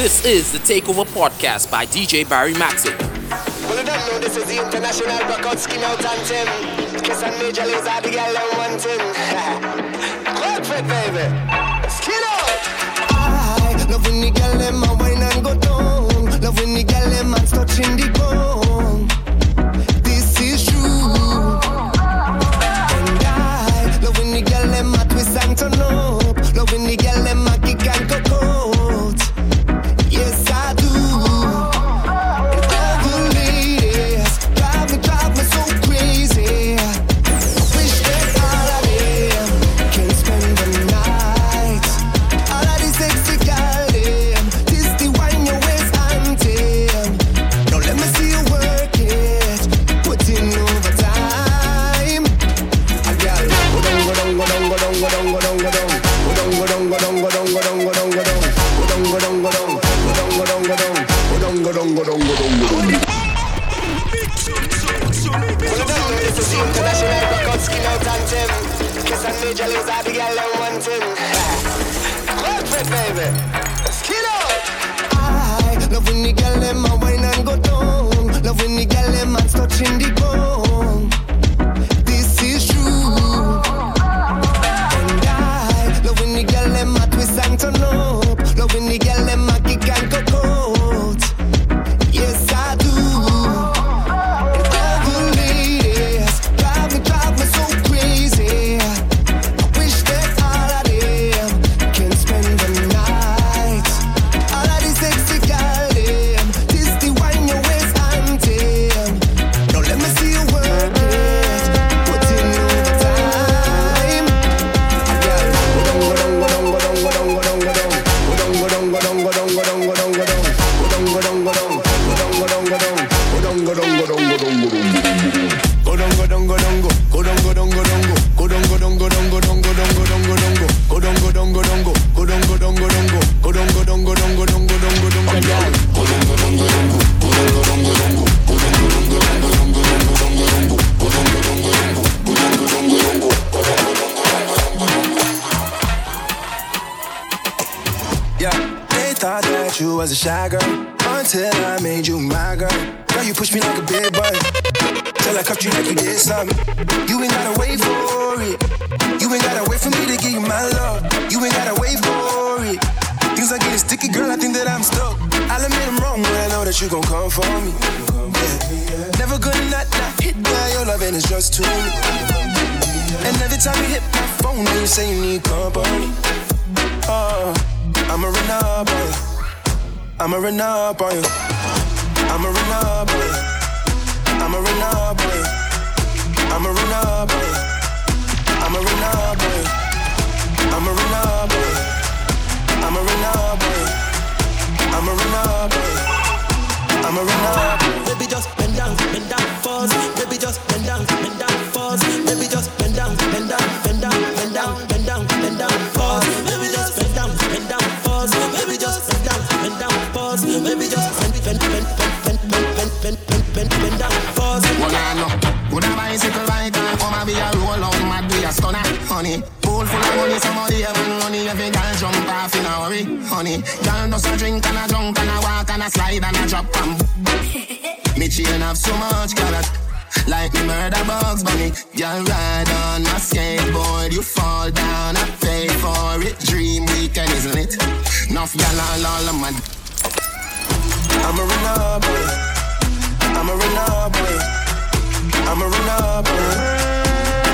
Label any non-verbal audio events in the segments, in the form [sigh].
This is the Takeover Podcast by DJ Barrymattic. Well, you don't know this is the international record out on Tim. Kiss and major the girl I'm [laughs] baby. Skin out. I love when the girl wine and go down. Love when the girl touching the bone. me chain have so much carrot. Like me murder bugs bunny. Girl ride on my skateboard, you fall down, I pay for it. Dream weekend isn't it? Nuff y'all all, all of my. I'm a runner boy. I'm a runner boy. I'm a runner boy.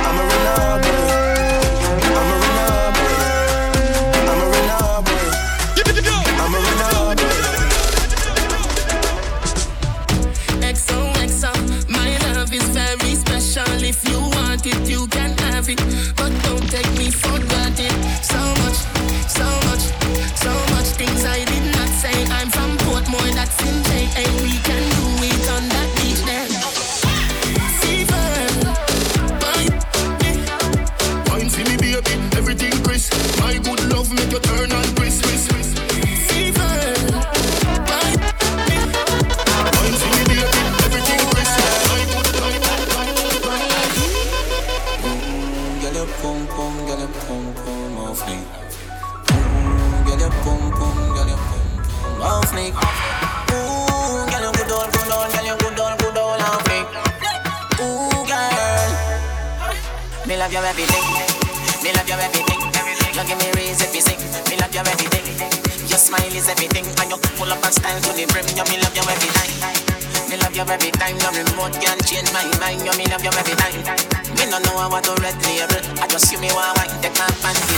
I'm a runner boy. If you want it, you can have it. But don't take me for granted. So much, so much, so much things I did not say. I'm from Portmore, that's in J.A. love you everything. Me love you everything. You give me reason to sing. Me love you everything. Your smile is everything, and you pull up and style to the brim. You me love you every time. Me love you every time. Your remote can change my mind. You me love you every time. Me no know want to red label. I just see me want wine, take my panty.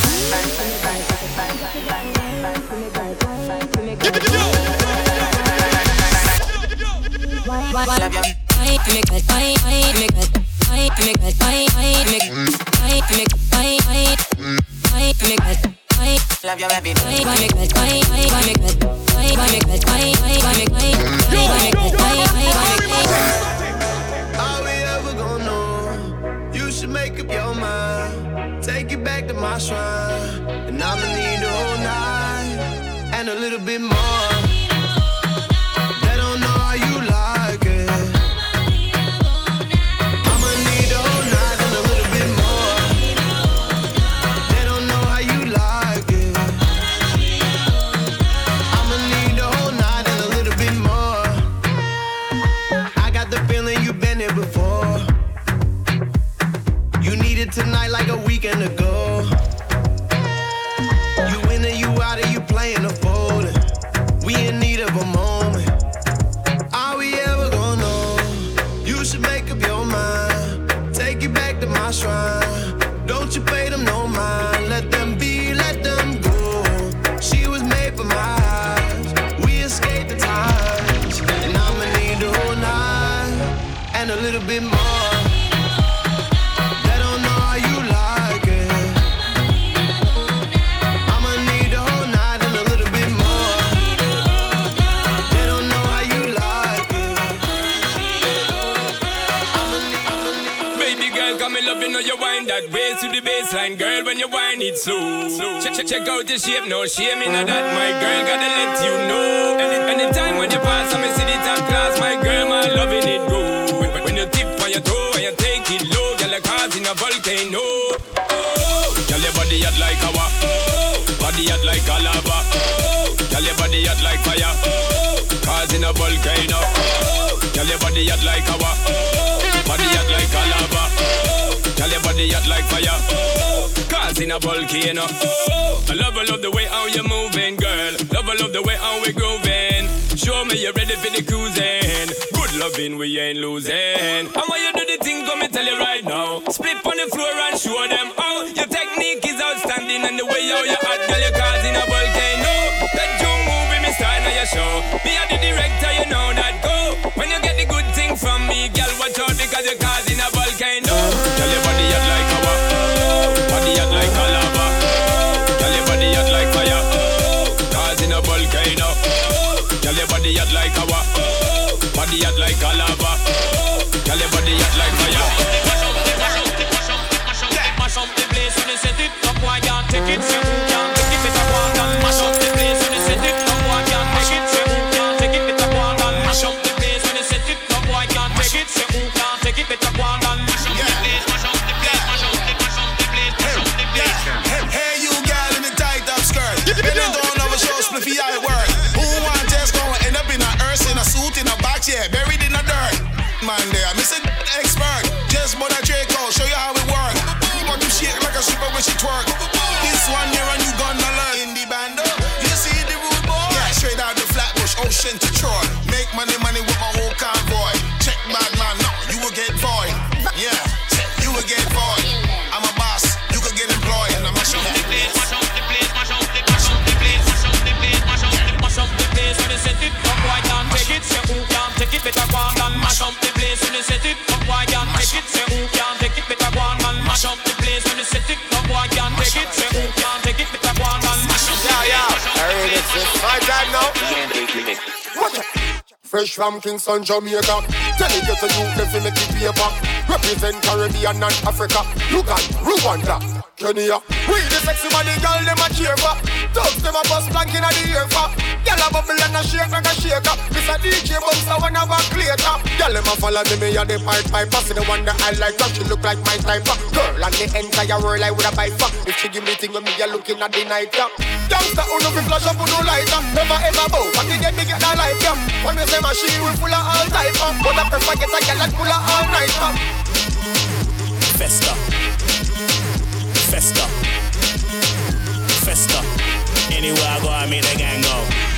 Love you. Make it, make it, make Love you, I, make my fight I make it. I love you every day. Shame in that, my girl. Gotta let you know. Any, anytime when you pass, I'm see the top class, my girl, my loving it go. When, when, you tip on your toe and you take it low, girl, like causing a volcano. Oh, girl, your body hot like lava. Oh, body hot like a lava. Oh, girl, your body hot like fire. Oh, causing a volcano. Oh, girl, your body hot like lava. Oh, body hot like a lava. Oh, girl, your body hot like fire. Oh, causing a volcano. Oh, I love, I love the way how you're moving, girl. Love, I love the way how we're grooving. Show me you're ready for the cruising. Good loving, we ain't losing. And when you do the thing, come and tell you right now. Split on the floor and show them how your technique is outstanding and the way how you hot, girl, you're causing a volcano. That you moving me style of your show. Me are the director, you know that go. When you get the good thing from me, girl, watch out because you're causing from Kingston, Jamaica. Tell it to you, if you make it paper. Represent Caribbean and Africa. Look at Rwanda, Kenya. We the sexy money girl, them a cheer for. Thugs them a bust blank in the ear for. Girl a bubble and a shake like a shaker. This a DJ bounce a one of a creator. Girl them a follow me, me a the pipe pipe. See the one that I like, she look like my type. Girl and the entire world I would a buy for. If she give me thing, me a looking at the night. Yeah. Youngster who no fi flash up, who no light up. Never ever bow, but they get me get that life. Yeah. When me say machine, we full of all type. Uh. But I prefer get a girl that full of all night. Uh. Festa. Festa. Festa. Anywhere I go, I make the gang go.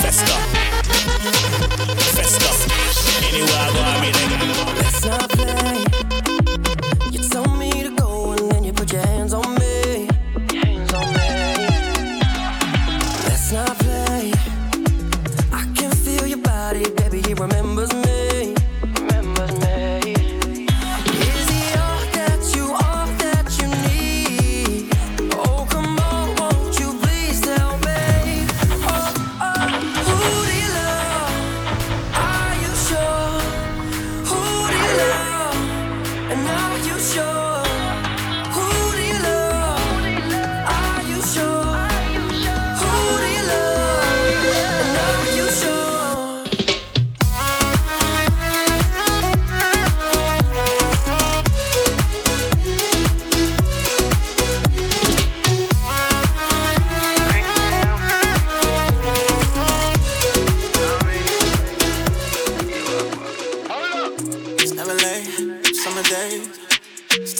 Festa. Festa. Anywhere I go, I make the gang. Let's not play.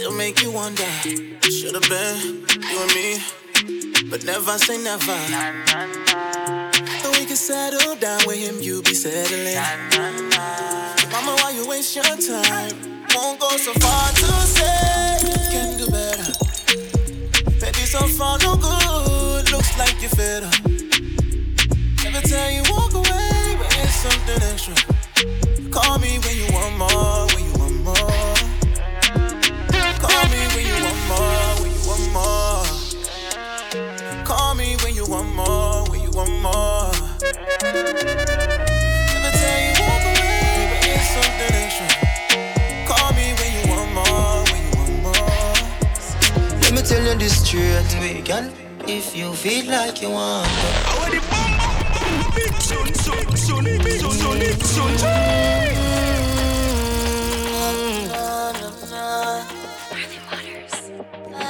Still make you wonder. Should've been you and me, but never say never. But we can settle down with him, you be settling. Mama, why you waste your time? Won't go so far to say can do better. Baby, so far no good. Looks like you're fed up. Every time you walk away, but it's something extra. Call me when you want more, you this straight, we can if you feel like you want to.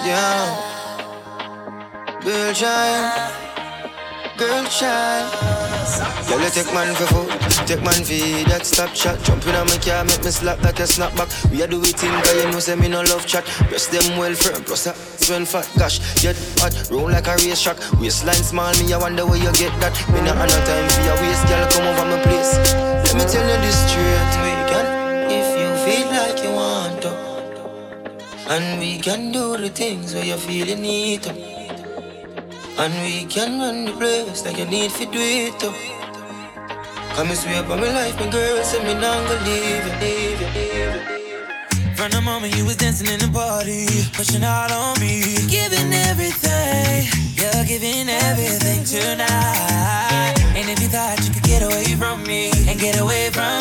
Yeah, girl child, girl child. Girl, you take man for food, take man for that stop shot. Jump in on my car, make me slap like a snapback. We are do it in, cause you know say me no love chat. Breast them well firm, plus a swell fat. Gosh, get hot, roll like a race track. Waistline small, me I wonder where you get that. Me not have no time for your waist, girl, come over my place. Let me tell you this straight, we can if you feel like you want to. And we can do the things where you feel you need to. And we can run the place like you need to do it too. Come and sweep on my life, my girl, say me not gonna leave you, leave you, leave you. From the moment you was dancing in the party, pushing out on me, giving everything, you're giving everything tonight. And if you thought you could get away from me and get away from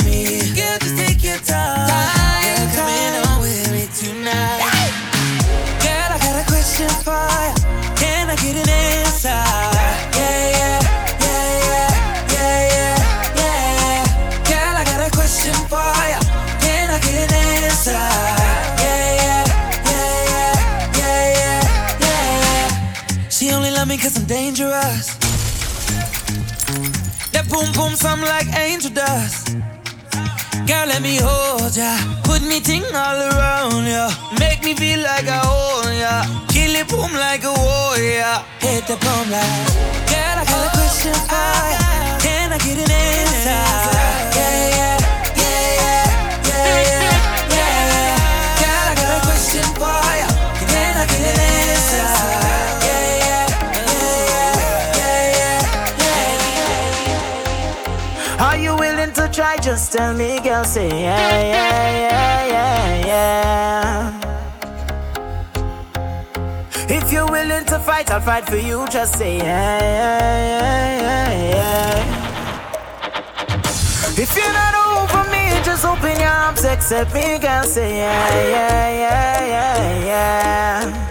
I'm. That boom boom sound like angel dust. Girl, let me hold ya. Put me ting all around ya. Make me feel like I own ya. Kill it boom like a warrior. Hit the boom like. Girl, I got a question for ya. Oh, Can I get an answer? Yeah, yeah, try? Just tell me, girl. Say yeah, yeah, yeah, yeah, yeah. If you're willing to fight, I'll fight for you. Just say yeah, yeah, yeah, yeah, yeah. If you're not over me, just open your arms, accept me, girl. Say yeah, yeah, yeah, yeah, yeah.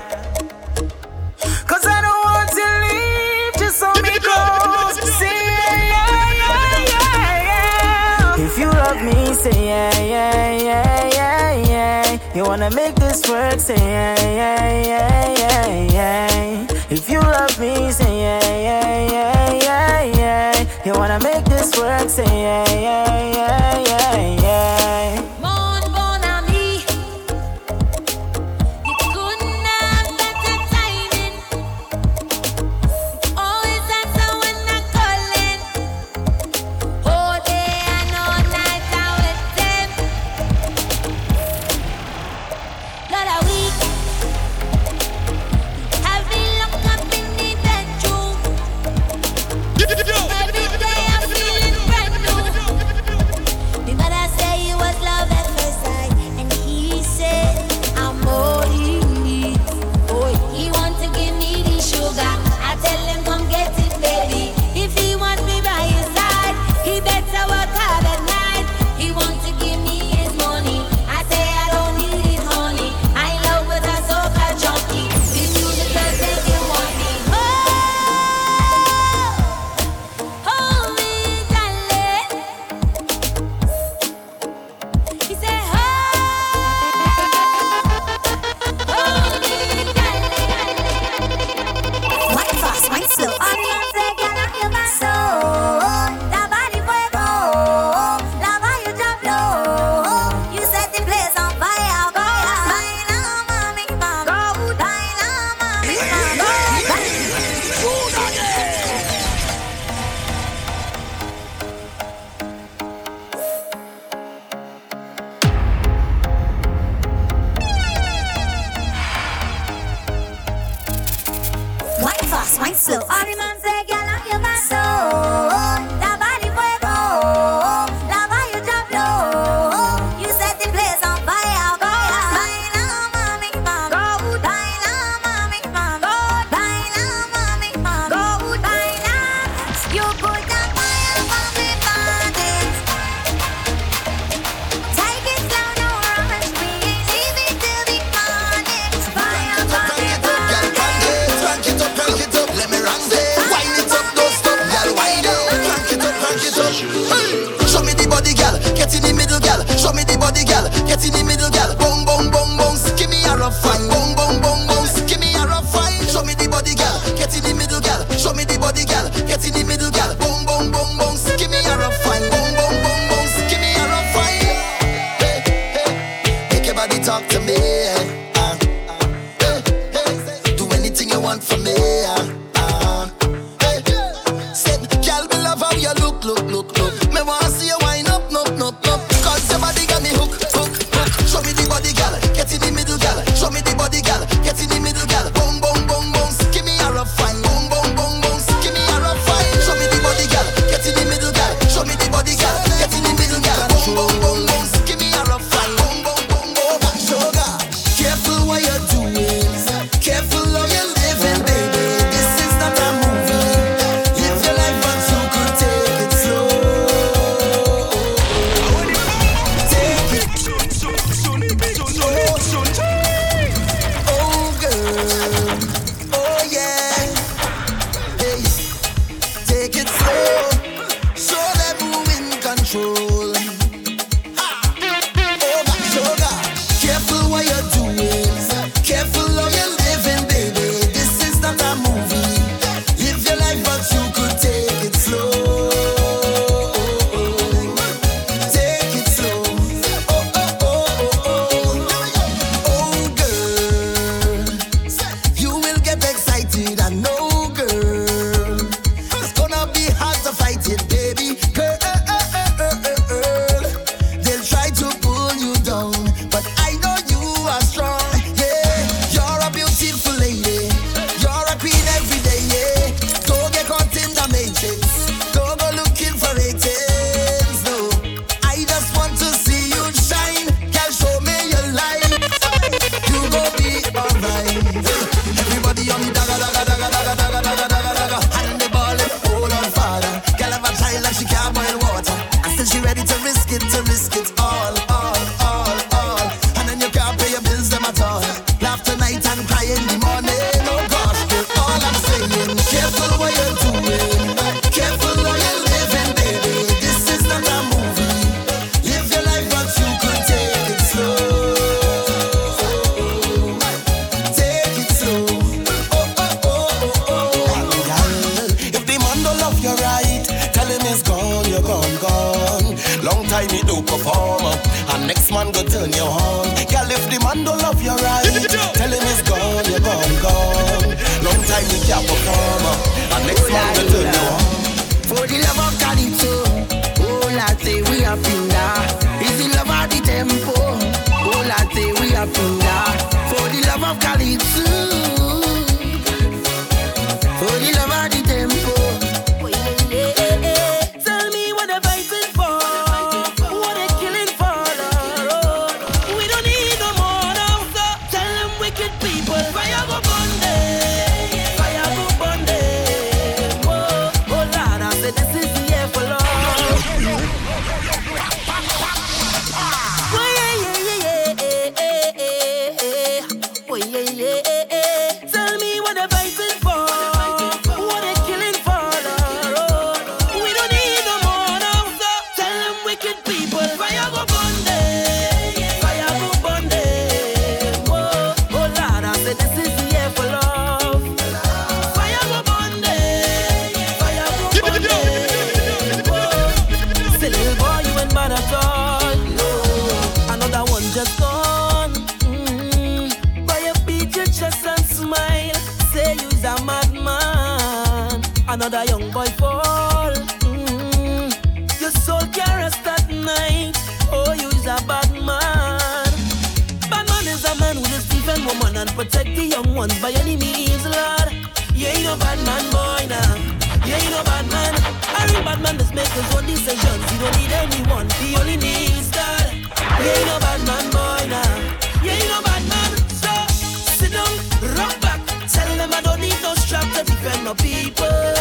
love me, say yeah, yeah, yeah, yeah, yeah. You wanna make this work, say yeah, yeah, yeah, yeah, yeah. If you love me, say yeah, yeah, yeah, yeah, yeah. You wanna make this work, say yeah, yeah, yeah, yeah, yeah. just gone. Mm-hmm. By your beat your chest and smile. Say you's a madman. Another young boy fall. Mm-hmm. Your soul can't rest at night. Oh, you's a bad man. Bad man is a man who just defend woman and protect the young ones by any means, Lord. You ain't no bad man, boy, now. You ain't no bad man. Every bad man just make his own decisions. He don't need anyone. He only needs no people.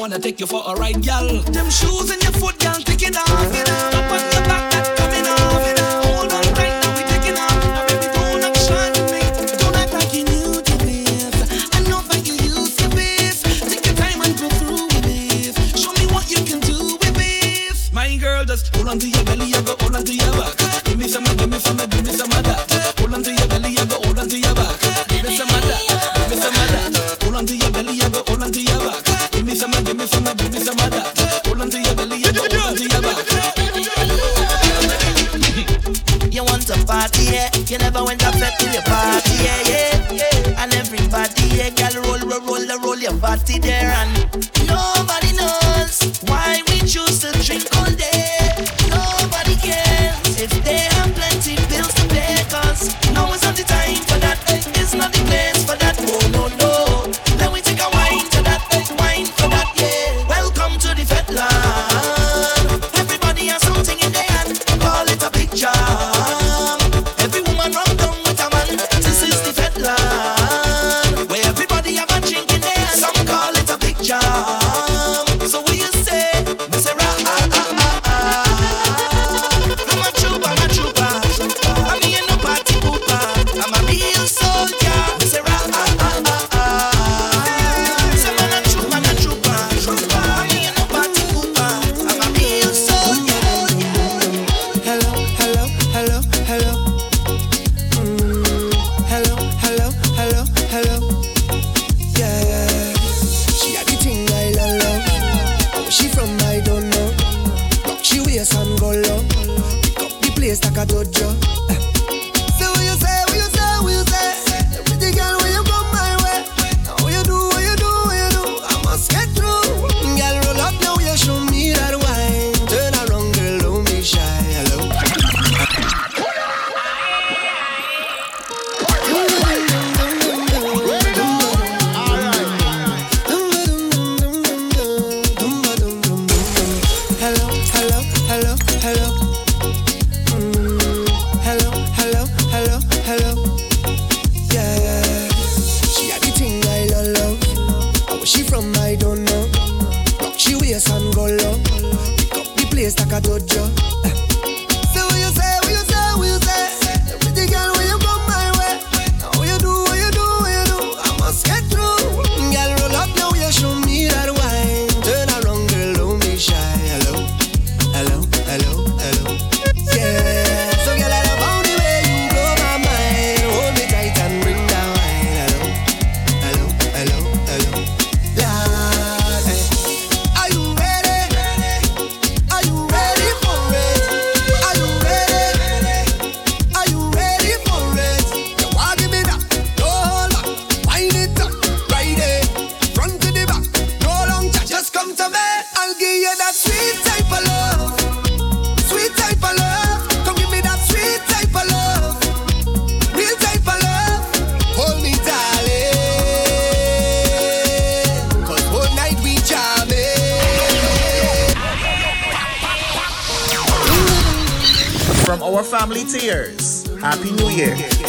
wanna take you for a ride, gal. Them shoes and your foot Tears. Happy New Year.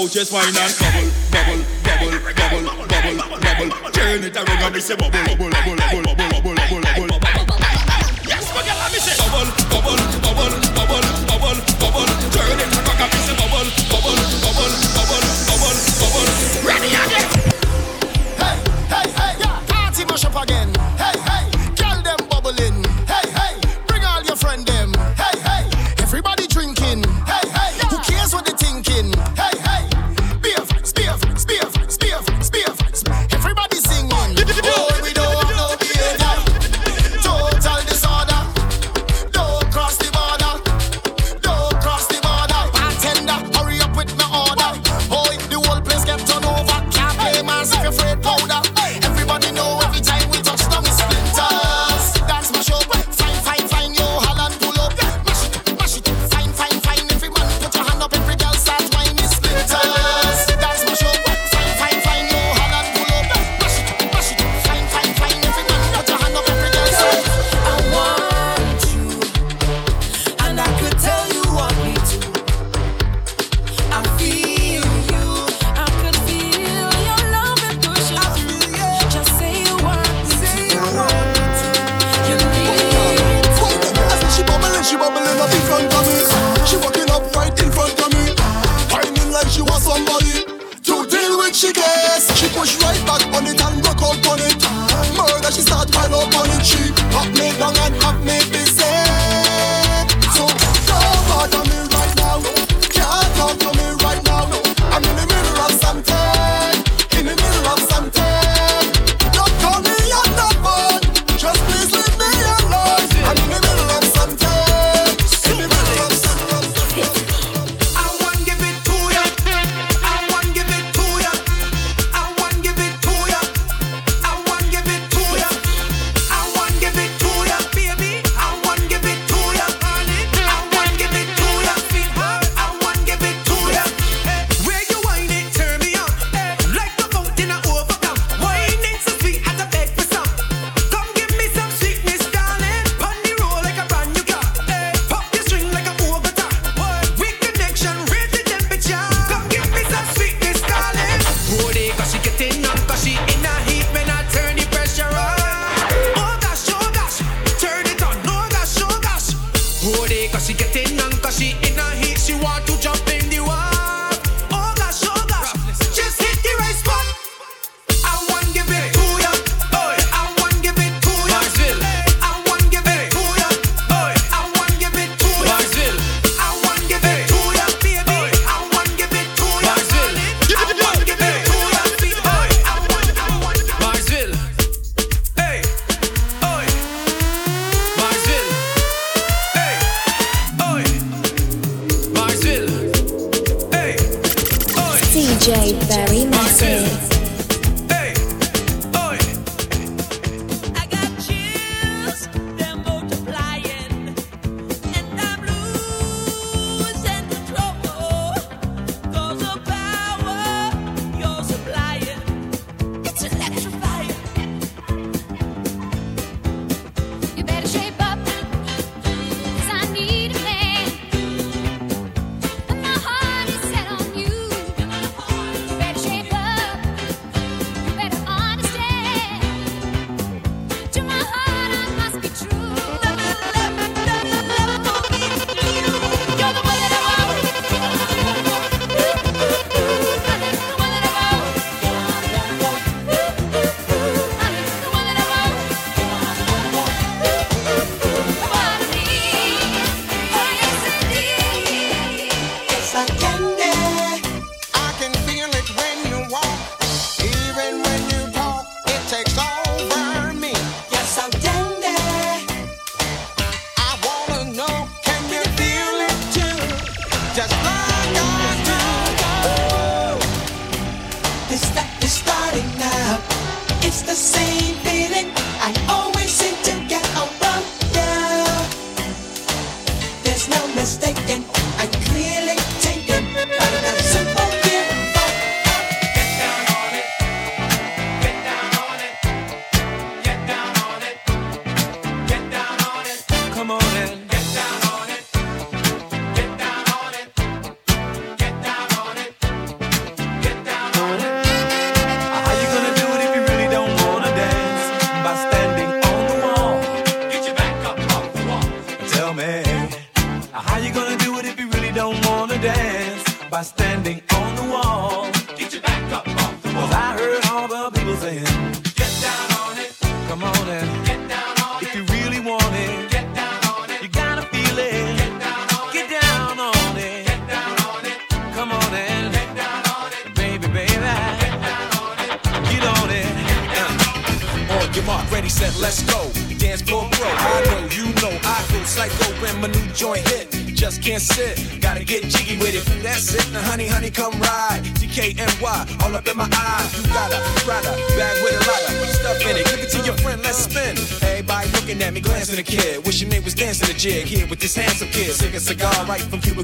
go just wine and bubble, bubble, bubble, bubble, bubble, bubble. Turn it around and me say bubble, bubble, bubble, bubble, bubble.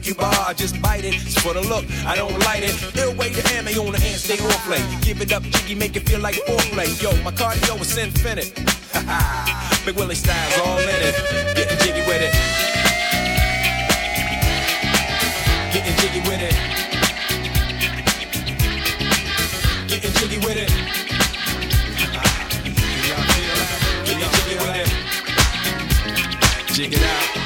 you bar, I just bite it. It's for the look, I don't light it. Ill way to ammo on the hand, stay on play. Give it up, jiggy, make it feel like foreplay. Yo, my cardio is infinite. [laughs] Ha ha, Willie style's all in it. Jiggy with it. Getting jiggy with it. Getting jiggy with it. Getting jiggy with it. Jig it out.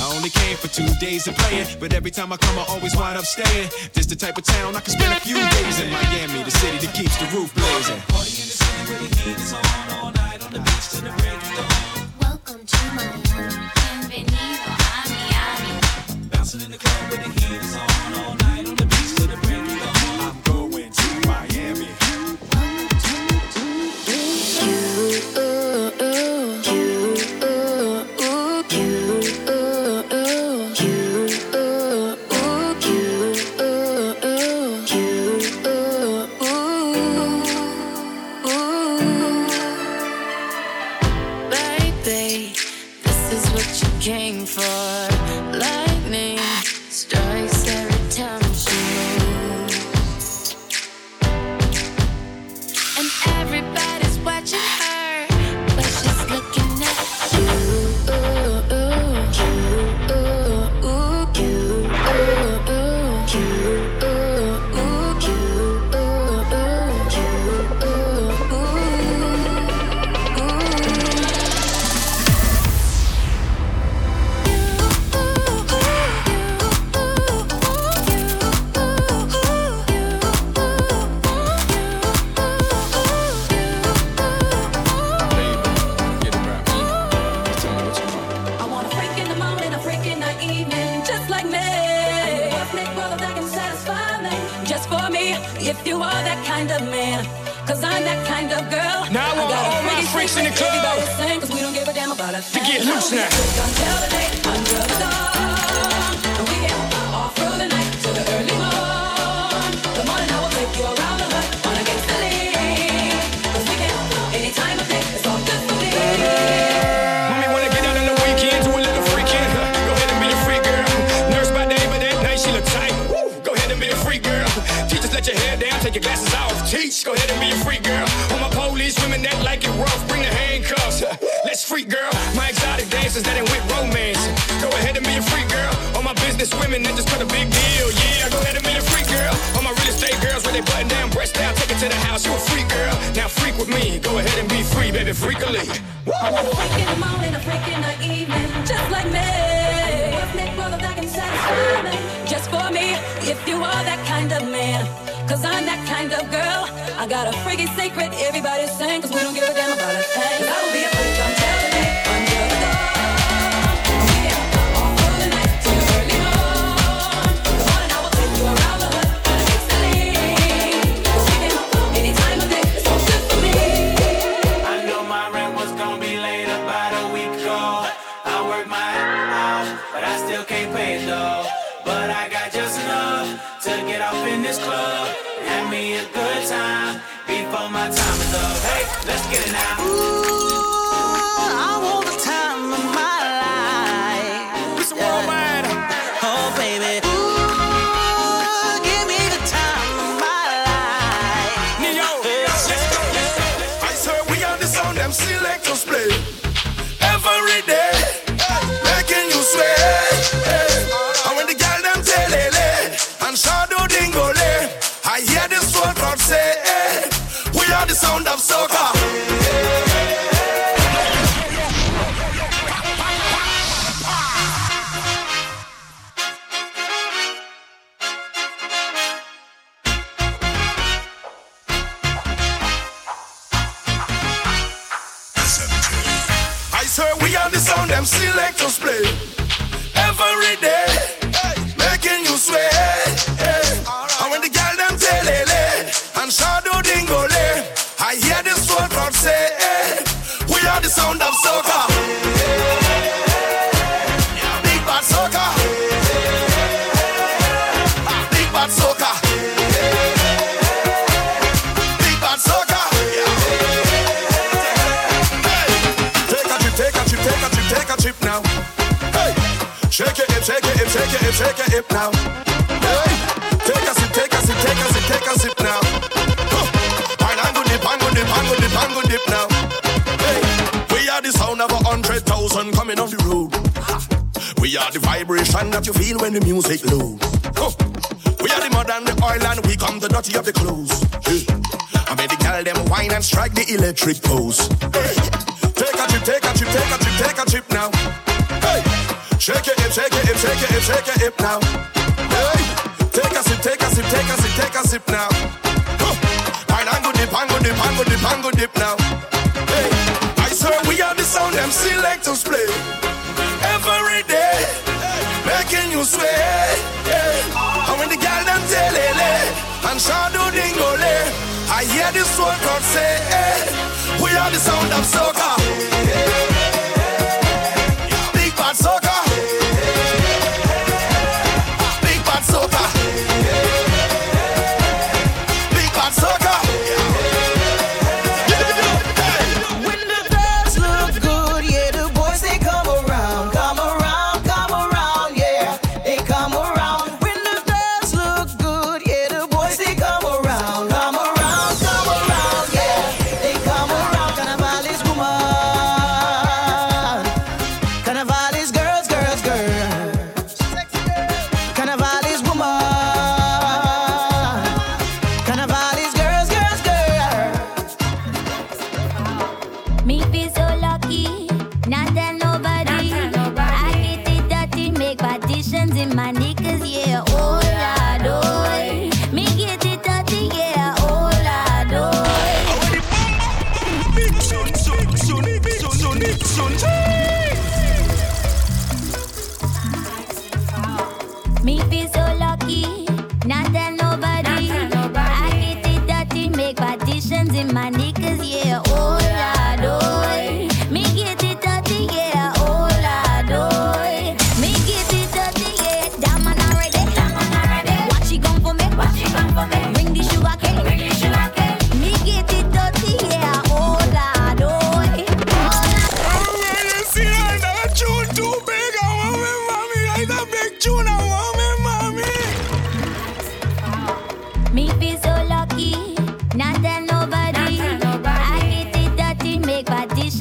I only came for two days of playing, but every time I come, I always wind up staying. This the type of town I can spend a few days in Miami, the city that keeps the roof blazing. Party in the city where the heat is on all night on the beach till the break of dawn. selectors play every day, making you sway. Yeah. And when the girl them tell eh, and shadow dingole, eh, I hear this soul God say, hey, we are the sound of soccer.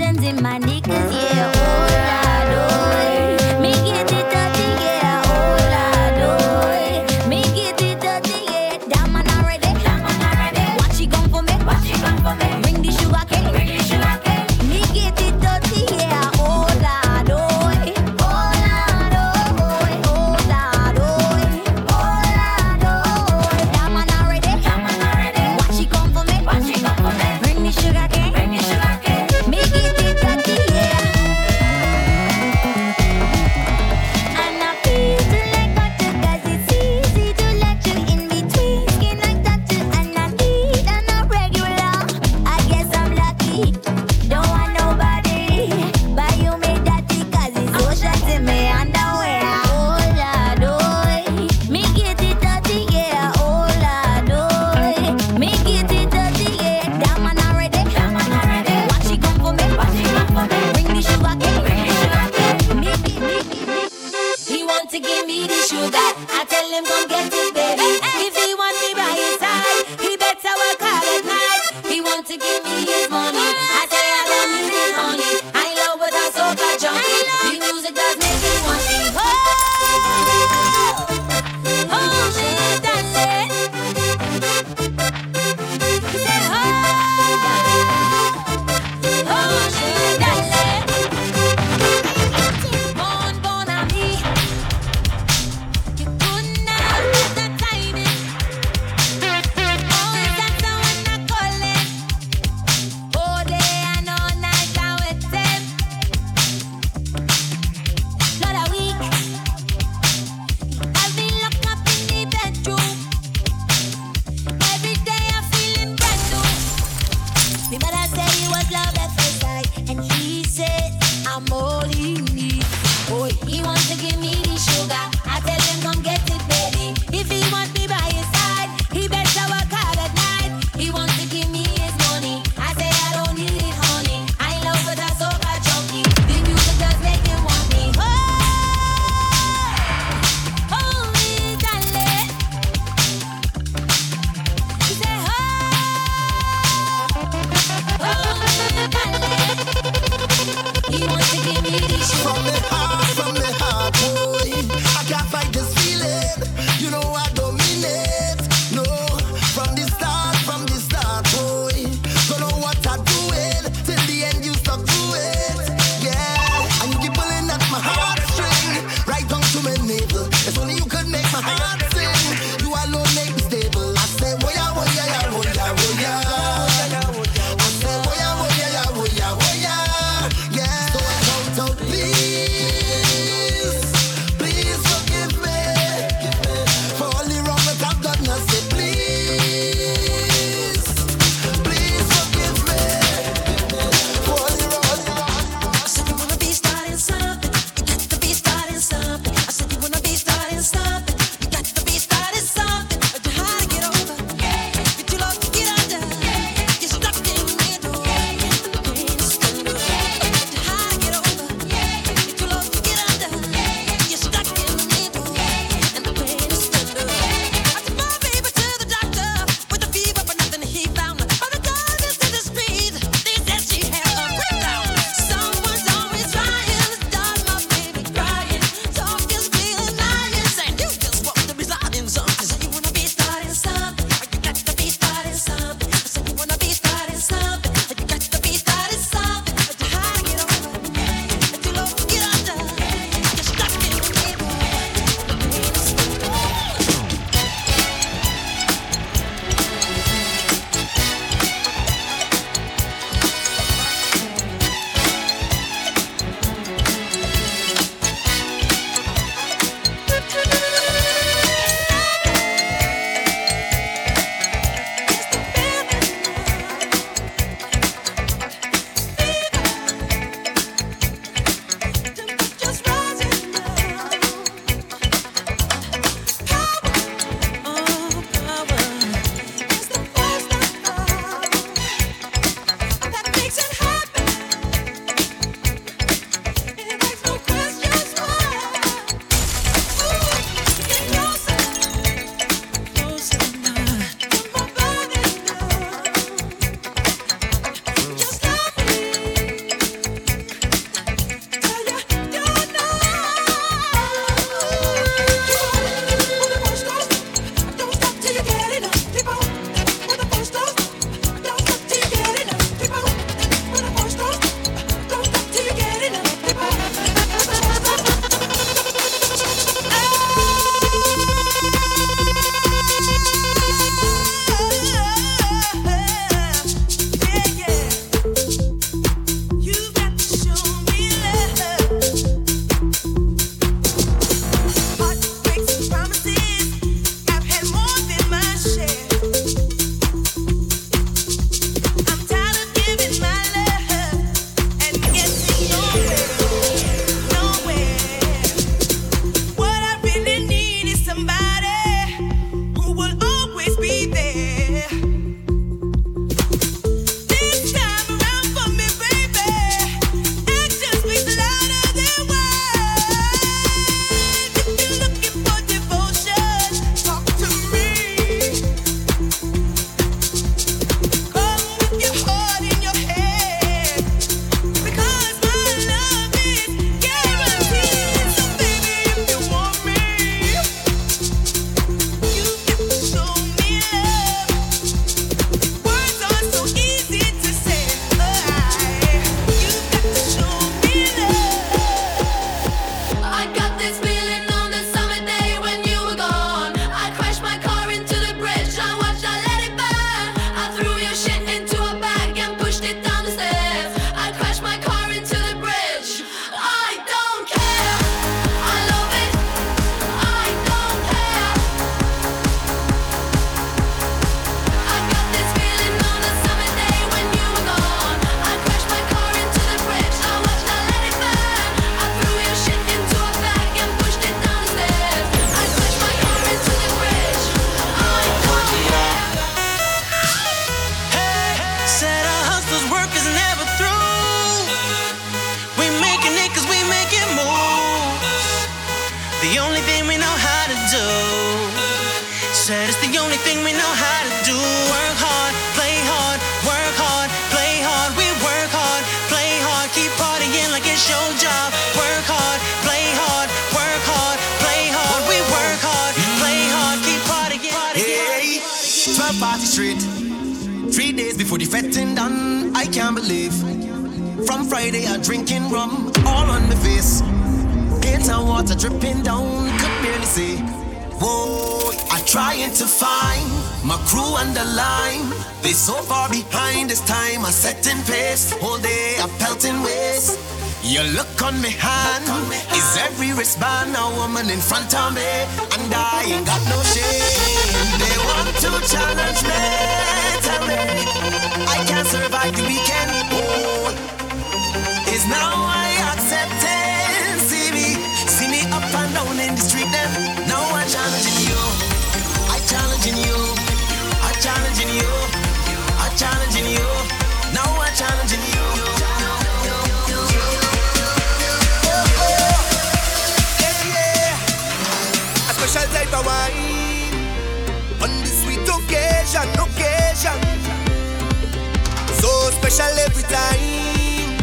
legends in my niggas, yeah. he was love at first sight, and he said, I'm more. place. All day I'm pelting waist. Your look on me hand is every wristband. A woman in front of me, and I ain't got no shame. They want to challenge me, tell me I can't survive the weekend. Oh, is now I attraction. So special every time.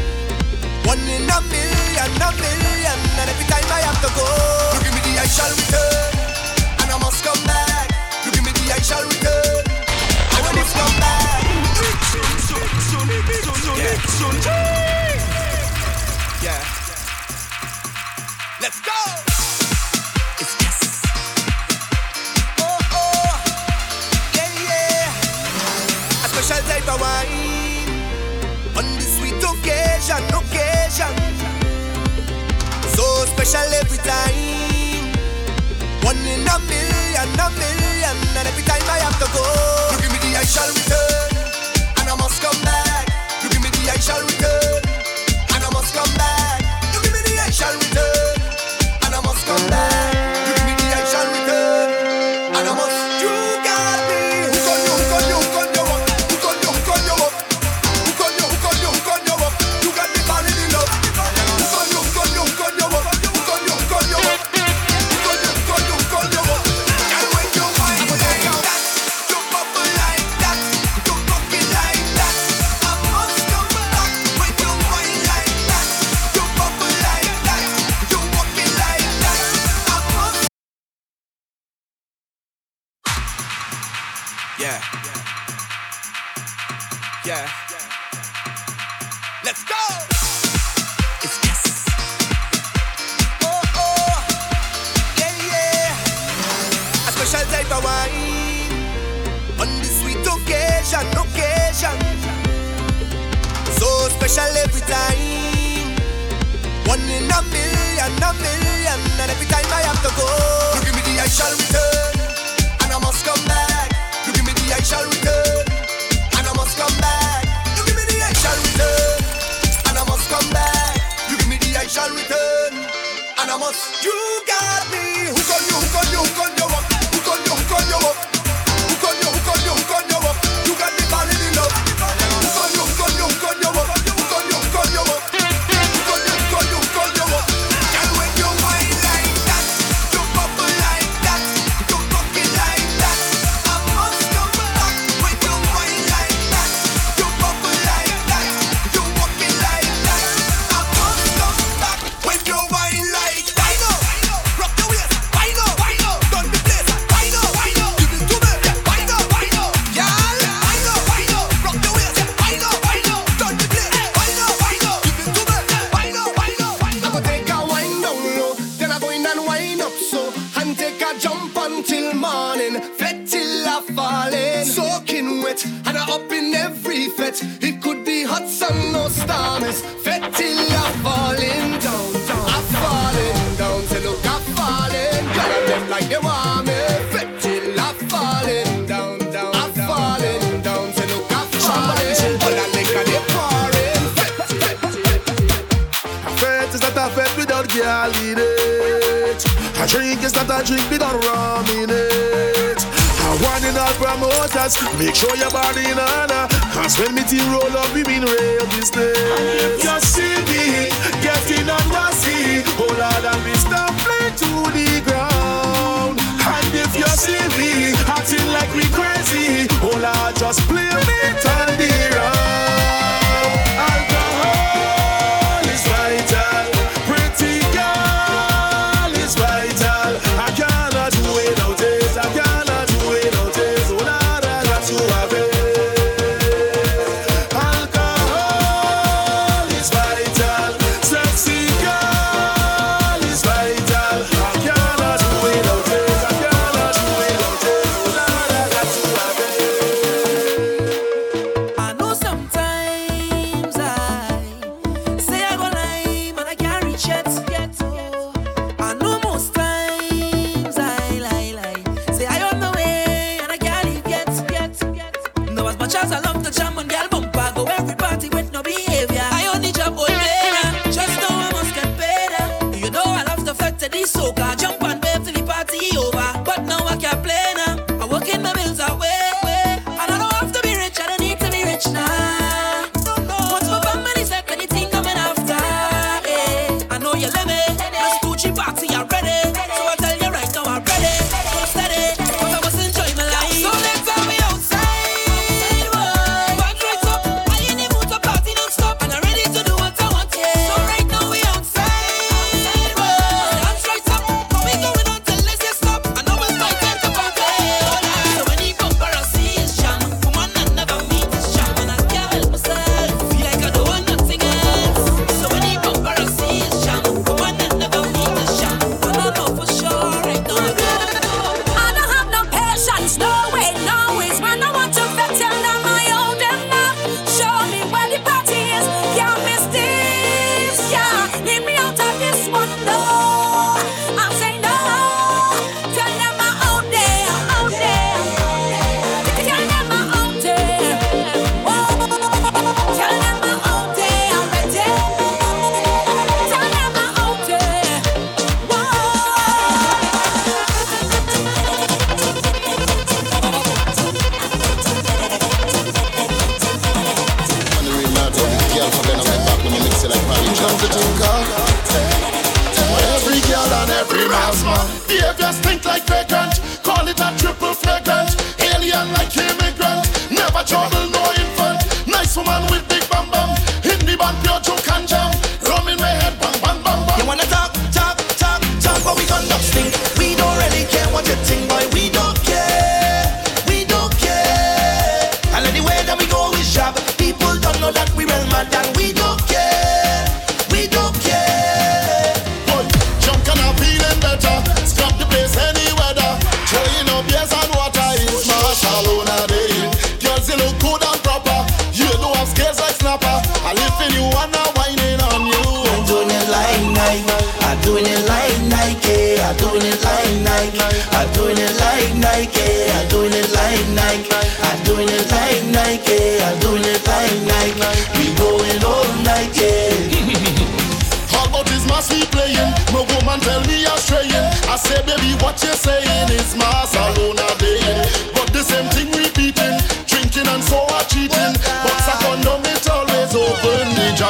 One in a million, a million. And every time I have to go, you give me the I shall return. And I must come back. You give me the I shall return. I will must come back. Yeah. yeah. Let's go. vision. So special every time. One in a million, a million, and every time I have to go, you give me the I shall return. validate. A drink is not a drink without rum in it. I want in all promoters, make sure your body in honor. Cause when me team roll up, we been real business. You see me getting unrussy. Oh Lord, I'll be stumbling to the ground. And if you see me acting like we crazy, oh Lord, just play me, turn the round.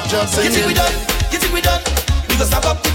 just singing. You think we done? You think we done? We go stop up.